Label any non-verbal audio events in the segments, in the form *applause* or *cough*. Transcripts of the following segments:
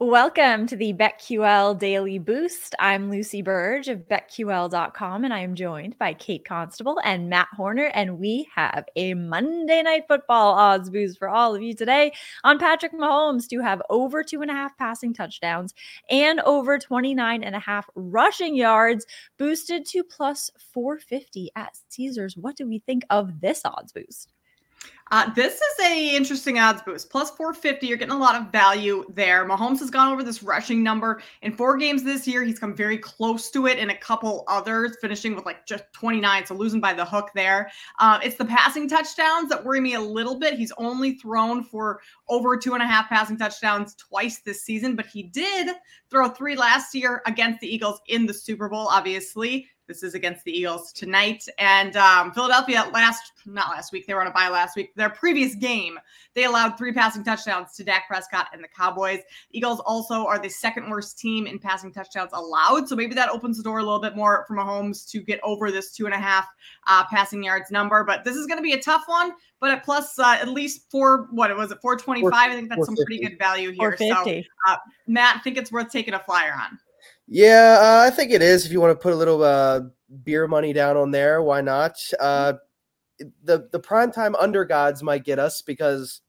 Welcome to the BetQL Daily Boost. I'm Lucy Burdge of BetQL.com, and I am joined by Kate Constable and Matt Horner. And we have a Monday Night Football odds boost for all of you today on Patrick Mahomes to have over two and a half passing touchdowns and over 29 and a half rushing yards, boosted to plus 450 at Caesars. What do we think of this odds boost? Uh, this is a interesting odds boost. Plus 450, you're getting a lot of value there. Mahomes has gone over this rushing number in four games this year. He's come very close to it in a couple others, finishing with like just 29, so losing by the hook there. Uh, it's the passing touchdowns that worry me a little bit. He's only thrown for over two and a half passing touchdowns twice this season, but he did throw three last year against the Eagles in the Super Bowl, obviously. This is against the Eagles tonight. And um, Philadelphia last, not last week, they were on a bye last week. Their previous game, they allowed three passing touchdowns to Dak Prescott and the Cowboys. Eagles also are the second worst team in passing touchdowns allowed. So maybe that opens the door a little bit more for Mahomes to get over this two and a half uh, passing yards number. But this is going to be a tough one. But at plus uh, at least four, what was it, 425? I think that's some pretty good value here. So, uh, Matt, I think it's worth taking a flyer on. Yeah, uh, I think it is. If you want to put a little uh, beer money down on there, why not? Uh, the the primetime under gods might get us because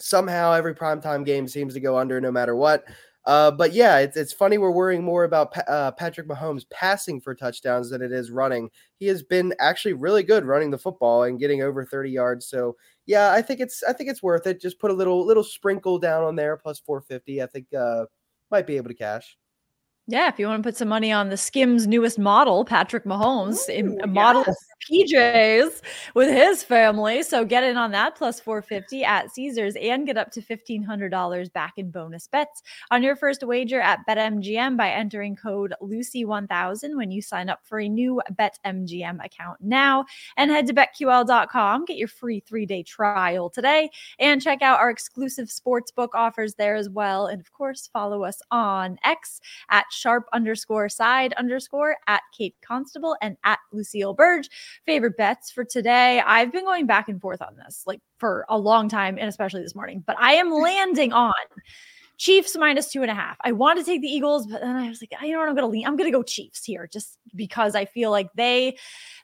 somehow every primetime game seems to go under no matter what. Uh, but yeah, it's, it's funny we're worrying more about uh, Patrick Mahomes passing for touchdowns than it is running. He has been actually really good running the football and getting over 30 yards. So yeah, I think it's I think it's worth it. Just put a little little sprinkle down on there plus 450. I think uh, might be able to cash. Yeah, if you want to put some money on the Skims newest model, Patrick Mahomes, Ooh, in a model yes. PJs with his family. So get in on that plus 450 at Caesars and get up to $1,500 back in bonus bets on your first wager at BetMGM by entering code Lucy1000 when you sign up for a new BetMGM account now. And head to BetQL.com, get your free three day trial today, and check out our exclusive sportsbook offers there as well. And of course, follow us on X at sharp underscore side underscore at Kate Constable and at Lucille Burdge. Favorite bets for today. I've been going back and forth on this like for a long time and especially this morning, but I am *laughs* landing on Chiefs minus two and a half. I want to take the Eagles, but then I was like, I don't. know I'm going to lean. I'm going to go Chiefs here just because I feel like they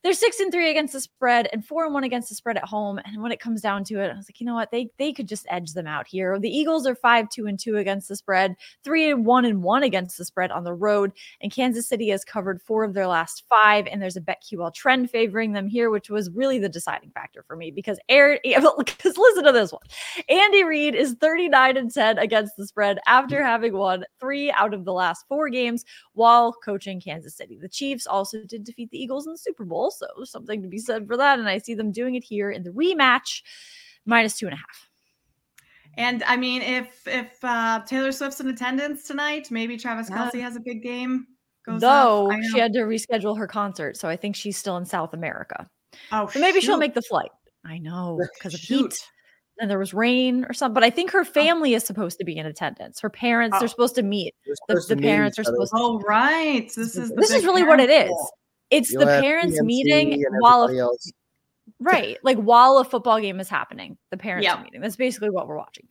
they're six and three against the spread and four and one against the spread at home. And when it comes down to it, I was like, you know what? They they could just edge them out here. The Eagles are five, two, and two against the spread, three and one and one against the spread on the road. And Kansas City has covered four of their last five. And there's a BetQL trend favoring them here, which was really the deciding factor for me because Aaron, *laughs* because listen to this one. Andy Reid is 39 and 10 against the spread after having won three out of the last four games while coaching Kansas City. The Chiefs also did defeat the Eagles in the Super Bowl. So something to be said for that. And I see them doing it here in the rematch, minus two and a half. And I mean, if if uh, Taylor Swift's in attendance tonight, maybe Travis yeah. Kelce has a big game. Though she had to reschedule her concert, so I think she's still in South America. Oh, so maybe shoot. she'll make the flight. I know because of heat and there was rain or something. But I think her oh. family is supposed to be in attendance. Her parents, oh. they're supposed to meet. Supposed the, the parents are supposed. To, oh, right. This is this is really what it is. It's You'll the parents PMC meeting while a, right, like while a football game is happening. The parents yep. are meeting. That's basically what we're watching.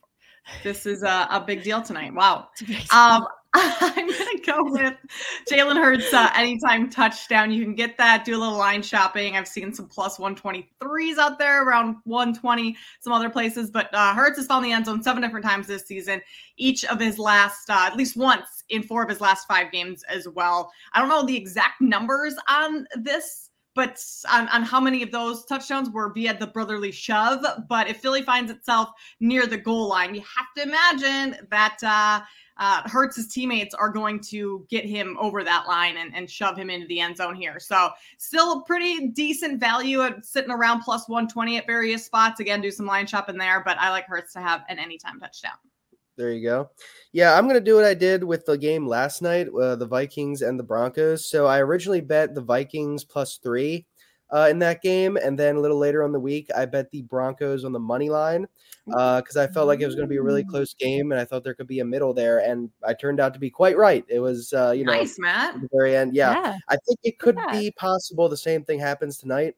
This is a, a big deal tonight. Wow. *laughs* Um, *laughs* I'm gonna go with Jalen Hurts uh, anytime touchdown. You can get that. Do a little line shopping. I've seen some plus 123s out there, around 120, some other places. But uh, Hurts has found the end zone seven different times this season. Each of his last, uh, at least once in four of his last five games as well. I don't know the exact numbers on this but on, on how many of those touchdowns were via the brotherly shove. But if Philly finds itself near the goal line, you have to imagine that uh, uh, Hurts' teammates are going to get him over that line and, and shove him into the end zone here. So still a pretty decent value at sitting around plus 120 at various spots. Again, do some line shopping there, but I like Hurts to have an anytime touchdown. There you go. Yeah, I'm going to do what I did with the game last night, uh, the Vikings and the Broncos. So I originally bet the Vikings plus three uh, in that game. And then a little later on the week, I bet the Broncos on the money line because uh, I felt like it was going to be a really close game and I thought there could be a middle there. And I turned out to be quite right. It was, uh, you know, nice, Matt. The very end. Yeah. yeah. I think it could yeah. be possible the same thing happens tonight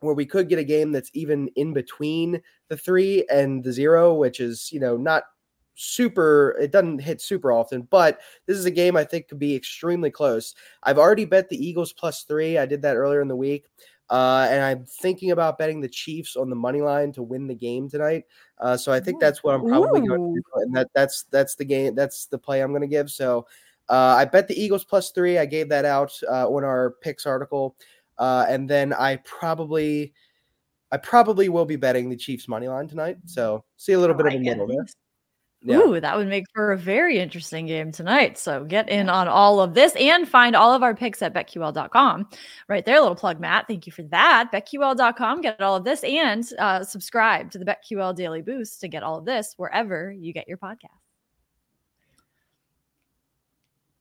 where we could get a game that's even in between the three and the zero, which is, you know, not super it doesn't hit super often but this is a game i think could be extremely close i've already bet the eagles plus three i did that earlier in the week uh, and i'm thinking about betting the chiefs on the money line to win the game tonight uh, so i think that's what i'm probably Ooh. going to do and that that's that's the game that's the play i'm going to give so uh, i bet the eagles plus three i gave that out uh, on our picks article uh, and then i probably I probably will be betting the Chiefs money line tonight. So see a little bit of a middle there. Yeah. Ooh, that would make for a very interesting game tonight. So get in on all of this and find all of our picks at betql.com. Right there, little plug, Matt. Thank you for that. BetQL.com, get all of this and uh, subscribe to the BetQL Daily Boost to get all of this wherever you get your podcast.